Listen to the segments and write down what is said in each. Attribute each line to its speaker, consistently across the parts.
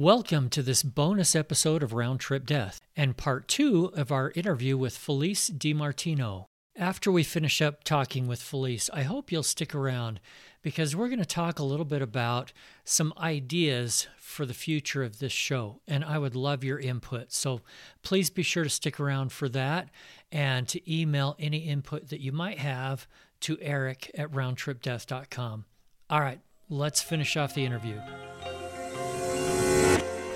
Speaker 1: Welcome to this bonus episode of Round Trip Death and part two of our interview with Felice DiMartino. After we finish up talking with Felice, I hope you'll stick around because we're going to talk a little bit about some ideas for the future of this show, and I would love your input. So please be sure to stick around for that and to email any input that you might have to eric at roundtripdeath.com. All right, let's finish off the interview.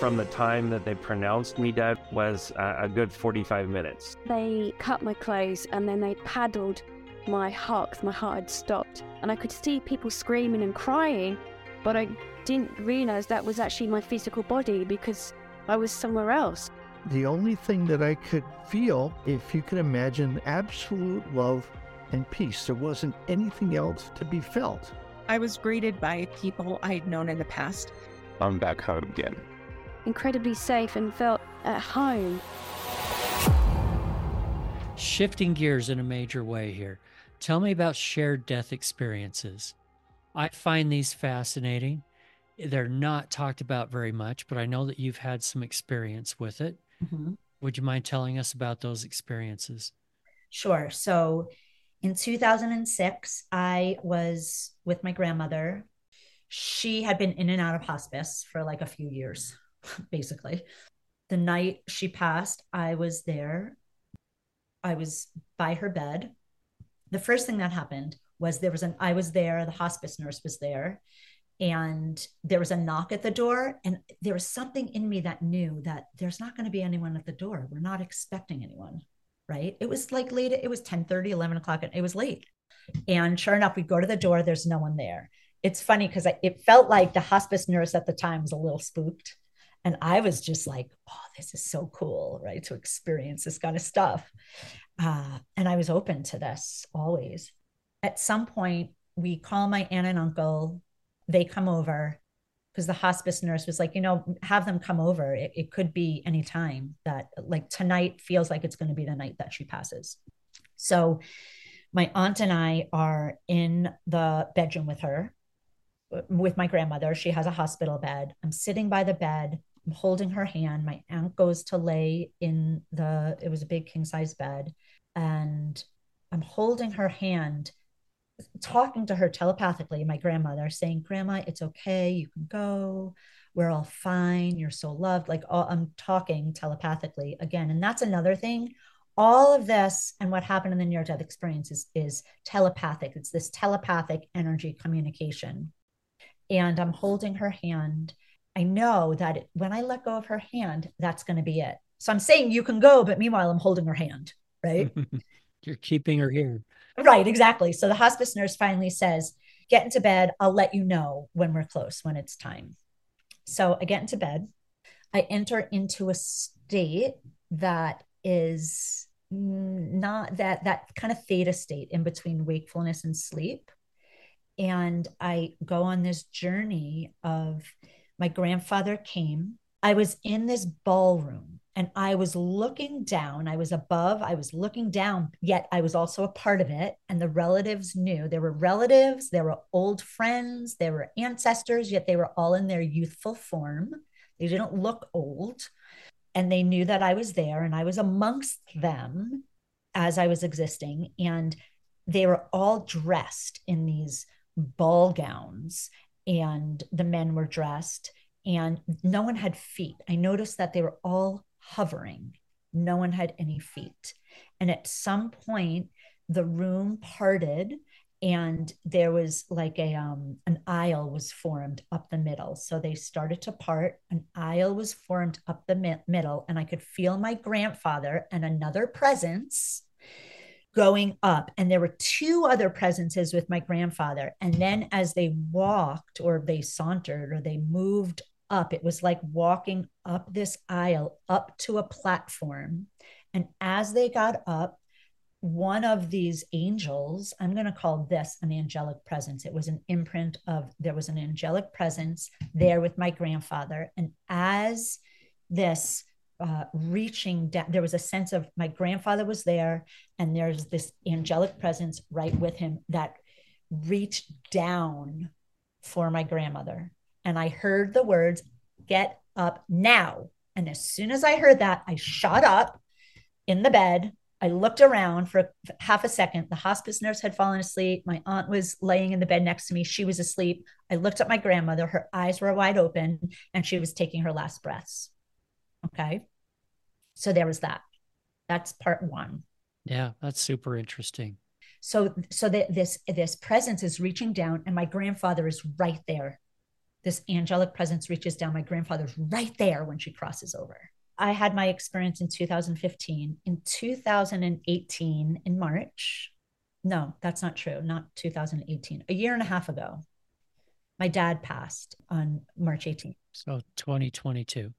Speaker 2: From the time that they pronounced me dead was a, a good 45 minutes.
Speaker 3: They cut my clothes and then they paddled my heart. My heart had stopped, and I could see people screaming and crying, but I didn't realize that was actually my physical body because I was somewhere else.
Speaker 4: The only thing that I could feel, if you can imagine, absolute love and peace. There wasn't anything else to be felt.
Speaker 5: I was greeted by people I'd known in the past.
Speaker 6: I'm back home again.
Speaker 3: Incredibly safe and felt at home.
Speaker 1: Shifting gears in a major way here. Tell me about shared death experiences. I find these fascinating. They're not talked about very much, but I know that you've had some experience with it. Mm-hmm. Would you mind telling us about those experiences?
Speaker 7: Sure. So in 2006, I was with my grandmother. She had been in and out of hospice for like a few years, basically. The night she passed, I was there. I was by her bed. The first thing that happened was there was an I was there, the hospice nurse was there, and there was a knock at the door and there was something in me that knew that there's not going to be anyone at the door we're not expecting anyone right it was like late it was 10 30 11 o'clock and it was late and sure enough we go to the door there's no one there it's funny because it felt like the hospice nurse at the time was a little spooked and i was just like oh this is so cool right to experience this kind of stuff uh, and i was open to this always at some point we call my aunt and uncle they come over because the hospice nurse was like, you know, have them come over. It, it could be any time that, like, tonight feels like it's going to be the night that she passes. So, my aunt and I are in the bedroom with her, with my grandmother. She has a hospital bed. I'm sitting by the bed. I'm holding her hand. My aunt goes to lay in the, it was a big king size bed. And I'm holding her hand talking to her telepathically, my grandmother, saying, Grandma, it's okay. You can go. We're all fine. You're so loved. Like all, I'm talking telepathically again. And that's another thing. All of this and what happened in the near death experience is, is telepathic. It's this telepathic energy communication. And I'm holding her hand. I know that when I let go of her hand, that's going to be it. So I'm saying you can go, but meanwhile, I'm holding her hand, right?
Speaker 1: You're keeping her here.
Speaker 7: Right, exactly. So the hospice nurse finally says, Get into bed. I'll let you know when we're close, when it's time. So I get into bed. I enter into a state that is not that that kind of theta state in between wakefulness and sleep and i go on this journey of my grandfather came i was in this ballroom and I was looking down. I was above, I was looking down, yet I was also a part of it. And the relatives knew there were relatives, there were old friends, there were ancestors, yet they were all in their youthful form. They didn't look old. And they knew that I was there and I was amongst them as I was existing. And they were all dressed in these ball gowns, and the men were dressed and no one had feet. I noticed that they were all hovering. No one had any feet. And at some point, the room parted and there was like a um an aisle was formed up the middle so they started to part an aisle was formed up the mi- middle and i could feel my grandfather and another presence going up and there were two other presences with my grandfather and then as they walked or they sauntered or they moved up. It was like walking up this aisle up to a platform. And as they got up, one of these angels, I'm going to call this an angelic presence. It was an imprint of there was an angelic presence there with my grandfather. And as this uh, reaching down, there was a sense of my grandfather was there, and there's this angelic presence right with him that reached down for my grandmother and I heard the words, get up now. And as soon as I heard that, I shot up in the bed. I looked around for half a second. The hospice nurse had fallen asleep. My aunt was laying in the bed next to me. She was asleep. I looked at my grandmother. Her eyes were wide open and she was taking her last breaths. Okay. So there was that. That's part one.
Speaker 1: Yeah, that's super interesting.
Speaker 7: So so that this this presence is reaching down and my grandfather is right there. This angelic presence reaches down. My grandfather's right there when she crosses over. I had my experience in 2015. In 2018, in March, no, that's not true. Not 2018. A year and a half ago, my dad passed on March 18th.
Speaker 1: So 2022.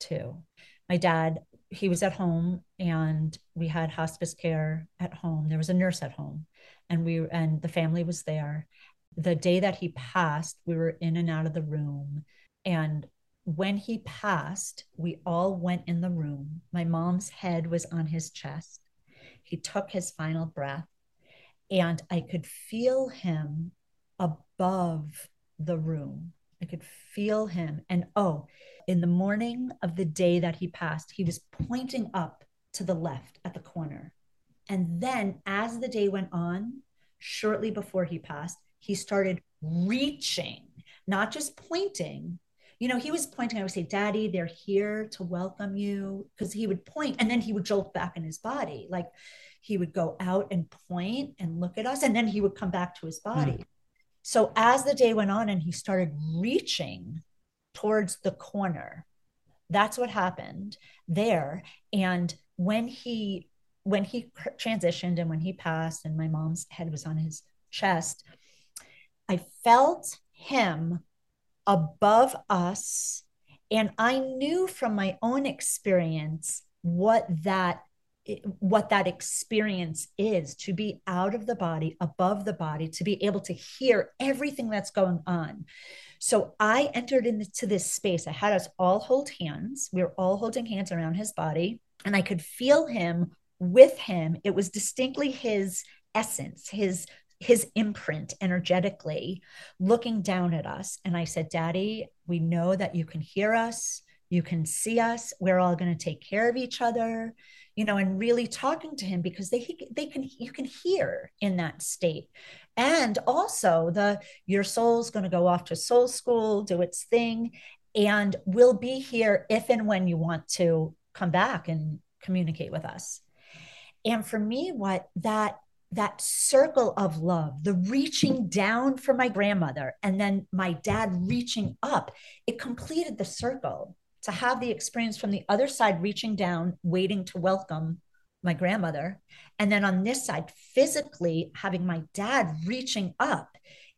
Speaker 7: 2022. My dad, he was at home and we had hospice care at home. There was a nurse at home and we and the family was there. The day that he passed, we were in and out of the room and when he passed, we all went in the room. My mom's head was on his chest. He took his final breath, and I could feel him above the room. I could feel him. And oh, in the morning of the day that he passed, he was pointing up to the left at the corner. And then as the day went on, shortly before he passed, he started reaching, not just pointing. You know, he was pointing, I would say, Daddy, they're here to welcome you. Because he would point and then he would jolt back in his body. Like he would go out and point and look at us, and then he would come back to his body. Mm. So as the day went on and he started reaching towards the corner, that's what happened there. And when he when he transitioned and when he passed and my mom's head was on his chest, I felt him above us. And I knew from my own experience what that what that experience is to be out of the body, above the body, to be able to hear everything that's going on. So I entered into this space. I had us all hold hands. We were all holding hands around his body, and I could feel him with him. It was distinctly his essence, his his imprint energetically looking down at us and i said daddy we know that you can hear us you can see us we're all going to take care of each other you know and really talking to him because they they can you can hear in that state. And also the your soul's going to go off to soul school do its thing and we'll be here if and when you want to come back and communicate with us. And for me what that that circle of love, the reaching down for my grandmother, and then my dad reaching up, it completed the circle to have the experience from the other side reaching down, waiting to welcome my grandmother. And then on this side, physically having my dad reaching up,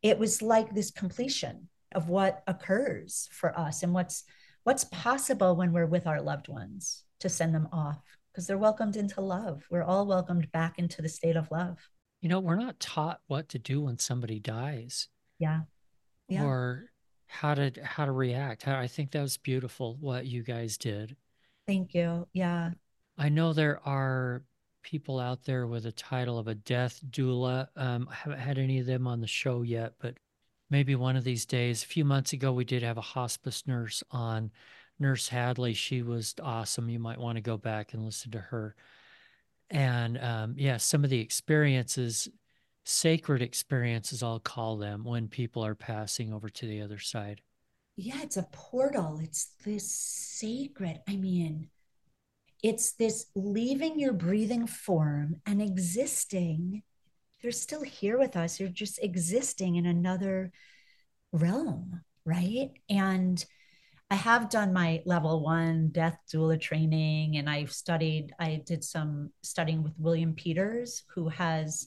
Speaker 7: it was like this completion of what occurs for us and what's what's possible when we're with our loved ones to send them off because they're welcomed into love. We're all welcomed back into the state of love.
Speaker 1: You know, we're not taught what to do when somebody dies.
Speaker 7: Yeah.
Speaker 1: yeah. Or how to how to react. I think that was beautiful what you guys did.
Speaker 7: Thank you. Yeah.
Speaker 1: I know there are people out there with a title of a death doula. Um, I haven't had any of them on the show yet, but maybe one of these days. A few months ago, we did have a hospice nurse on, Nurse Hadley. She was awesome. You might want to go back and listen to her. And um, yeah, some of the experiences sacred experiences, I'll call them, when people are passing over to the other side.
Speaker 7: Yeah, it's a portal. It's this sacred. I mean, it's this leaving your breathing form and existing. You're still here with us. You're just existing in another realm, right? And I have done my level one death doula training, and I've studied, I did some studying with William Peters, who has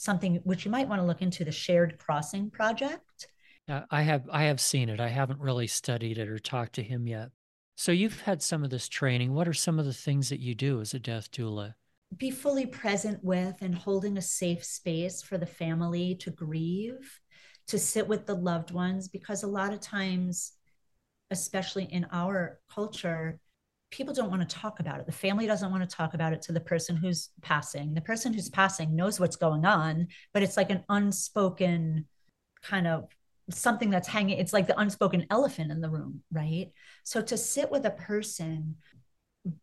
Speaker 7: something which you might want to look into the shared crossing project.
Speaker 1: Uh, i have i have seen it. I haven't really studied it or talked to him yet. So you've had some of this training. What are some of the things that you do as a death doula?
Speaker 7: Be fully present with and holding a safe space for the family to grieve to sit with the loved ones because a lot of times especially in our culture people don't want to talk about it. The family doesn't want to talk about it to the person who's passing. The person who's passing knows what's going on, but it's like an unspoken kind of something that's hanging it's like the unspoken elephant in the room right so to sit with a person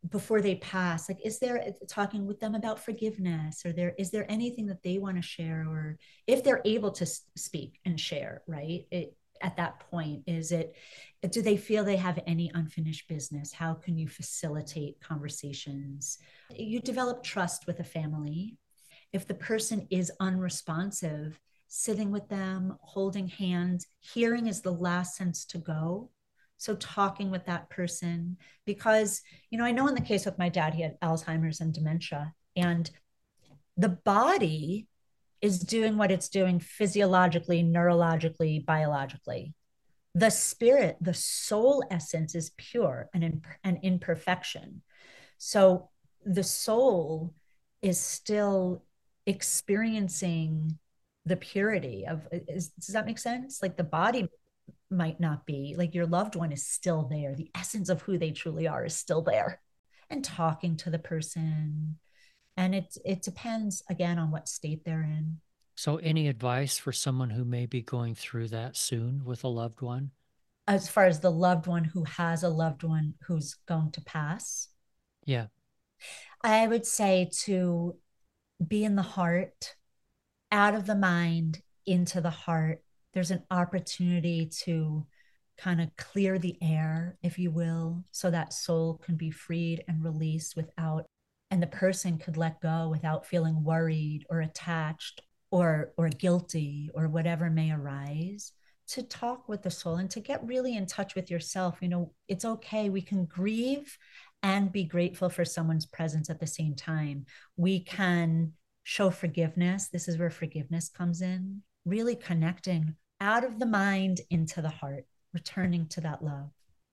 Speaker 7: before they pass like is there uh, talking with them about forgiveness or there is there anything that they want to share or if they're able to speak and share right it, at that point? Is it do they feel they have any unfinished business? How can you facilitate conversations? You develop trust with a family. If the person is unresponsive sitting with them holding hands hearing is the last sense to go. So talking with that person, because, you know, I know in the case with my dad, he had Alzheimer's and dementia, and the body is doing what it's doing physiologically, neurologically, biologically. The spirit, the soul essence is pure and in, an imperfection. So the soul is still experiencing the purity of is, does that make sense like the body might not be like your loved one is still there the essence of who they truly are is still there and talking to the person and it it depends again on what state they're in.
Speaker 1: So any advice for someone who may be going through that soon with a loved one?
Speaker 7: As far as the loved one who has a loved one who's going to pass?
Speaker 1: Yeah.
Speaker 7: I would say to be in the heart out of the mind into the heart. There's an opportunity to kind of clear the air, if you will, so that soul can be freed and released without, and the person could let go without feeling worried or attached or or guilty or whatever may arise to talk with the soul and to get really in touch with yourself. You know it's okay. We can grieve and be grateful for someone's presence at the same time. We can show forgiveness. This is where forgiveness comes in. Really connecting out of the mind into the heart, returning to that love.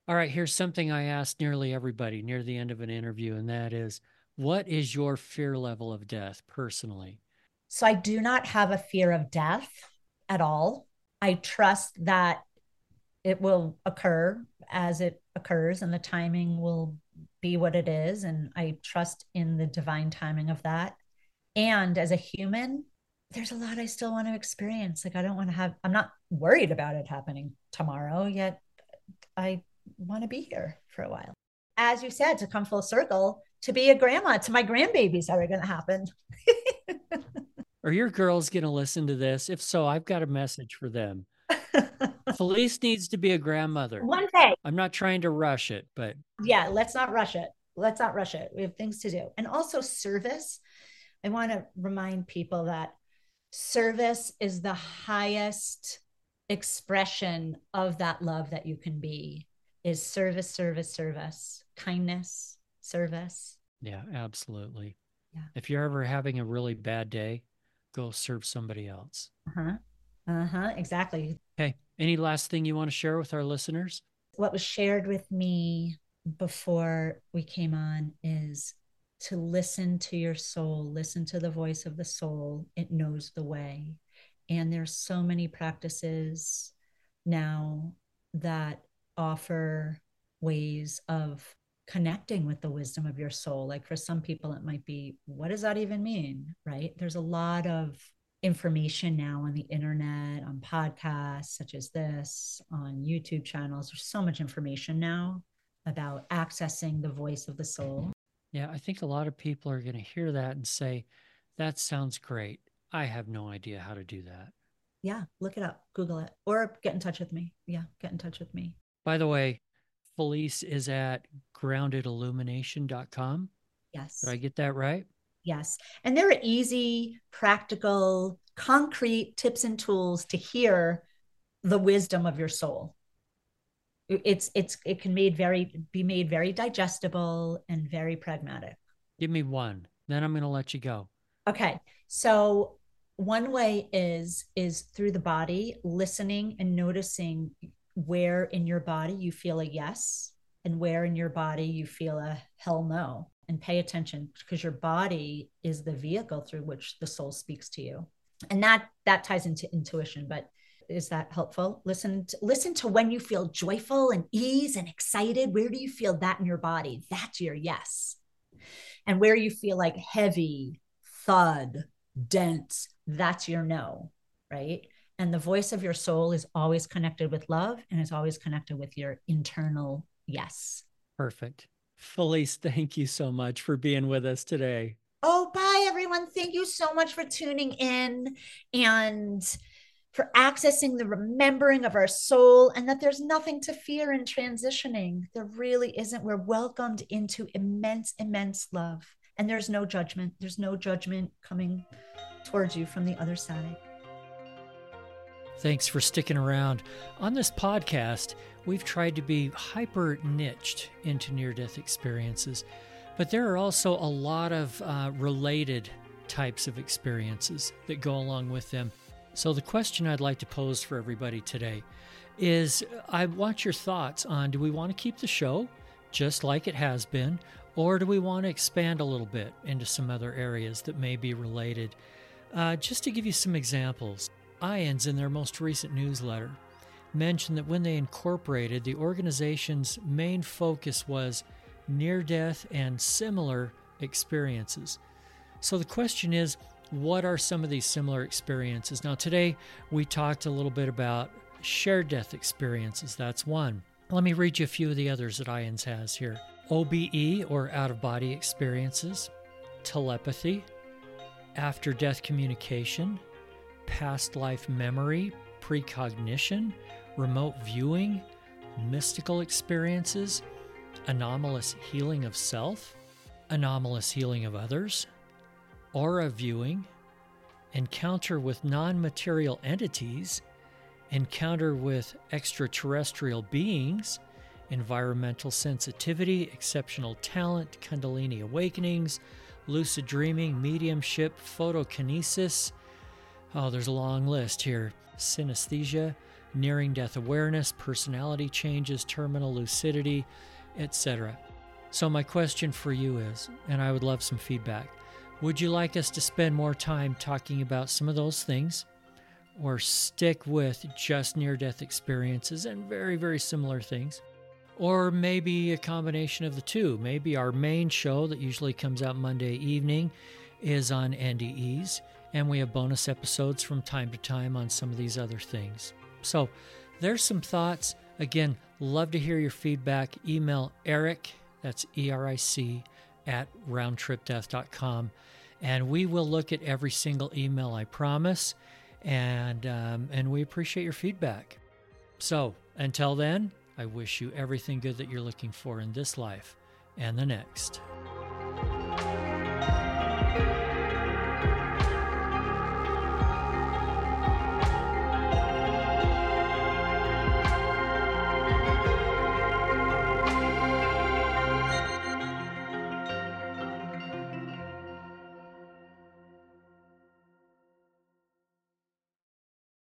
Speaker 1: All right, here's something I ask nearly everybody near the end of an interview, and that is what is your fear level of death personally?
Speaker 7: So I do not have a fear of death at all. I trust that it will occur as it occurs and the timing will be what it is. And I trust in the divine timing of that. And as a human, there's a lot I still want to experience. Like I don't want to have I'm not worried about it happening tomorrow, yet I want to be here for a while. As you said, to come full circle, to be a grandma to my grandbabies that are going to happen.
Speaker 1: are your girls going to listen to this? If so, I've got a message for them. Felice needs to be a grandmother.
Speaker 7: One day.
Speaker 1: I'm not trying to rush it, but
Speaker 7: yeah, let's not rush it. Let's not rush it. We have things to do. And also service. I want to remind people that service is the highest expression of that love that you can be is service service service kindness service.
Speaker 1: Yeah absolutely.
Speaker 7: Yeah.
Speaker 1: If you're ever having a really bad day go serve somebody else.
Speaker 7: Uh-huh. Uh-huh exactly.
Speaker 1: Okay any last thing you want to share with our listeners?
Speaker 7: What was shared with me before we came on is to listen to your soul, listen to the voice of the soul. It knows the way. And there's so many practices now that offer ways of connecting with the wisdom of your soul. Like for some people, it might be, what does that even mean? Right? There's a lot of information now on the internet, on podcasts such as this, on YouTube channels. There's so much information now about accessing the voice of the soul.
Speaker 1: Yeah, I think a lot of people are going to hear that and say, that sounds great. I have no idea how to do that.
Speaker 7: Yeah, look it up, Google it, or get in touch with me. Yeah, get in touch with me.
Speaker 1: By the way, Felice is at groundedillumination.com.
Speaker 7: Yes.
Speaker 1: Did I get that right?
Speaker 7: Yes. And there are easy, practical, concrete tips and tools to hear the wisdom of your soul it's it's it can made very be made very digestible and very pragmatic
Speaker 1: give me one then i'm going to let you go
Speaker 7: okay so one way is is through the body listening and noticing where in your body you feel a yes and where in your body you feel a hell no. And pay attention because your body is the vehicle through which the soul speaks to you. And that that ties into intuition but is that helpful? Listen to, listen to when you feel joyful and ease and excited. Where do you feel that in your body? That's your yes. And where you feel like heavy thud dense that's your no right And the voice of your soul is always connected with love and is always connected with your internal yes.
Speaker 1: Perfect. Felice, thank you so much for being with us today.
Speaker 7: Oh, bye, everyone. Thank you so much for tuning in and for accessing the remembering of our soul, and that there's nothing to fear in transitioning. There really isn't. We're welcomed into immense, immense love, and there's no judgment. There's no judgment coming towards you from the other side.
Speaker 1: Thanks for sticking around. On this podcast, we've tried to be hyper niched into near death experiences, but there are also a lot of uh, related types of experiences that go along with them. So, the question I'd like to pose for everybody today is I want your thoughts on do we want to keep the show just like it has been, or do we want to expand a little bit into some other areas that may be related? Uh, just to give you some examples, IANDS in their most recent newsletter mentioned that when they incorporated, the organization's main focus was near death and similar experiences. So the question is, what are some of these similar experiences? Now, today we talked a little bit about shared death experiences. That's one. Let me read you a few of the others that IANDS has here OBE or out of body experiences, telepathy, after death communication, past life memory, precognition, remote viewing, mystical experiences, anomalous healing of self, anomalous healing of others, aura viewing, encounter with non material entities, encounter with extraterrestrial beings, environmental sensitivity, exceptional talent, Kundalini awakenings, lucid dreaming, mediumship, photokinesis. Oh, there's a long list here synesthesia, nearing death awareness, personality changes, terminal lucidity, etc. So, my question for you is, and I would love some feedback would you like us to spend more time talking about some of those things? Or stick with just near death experiences and very, very similar things? Or maybe a combination of the two. Maybe our main show that usually comes out Monday evening is on NDEs, and we have bonus episodes from time to time on some of these other things. So there's some thoughts. Again, love to hear your feedback. Email Eric, that's E R I C, at roundtripdeath.com. And we will look at every single email, I promise. And, um, and we appreciate your feedback. So until then, I wish you everything good that you're looking for in this life and the next.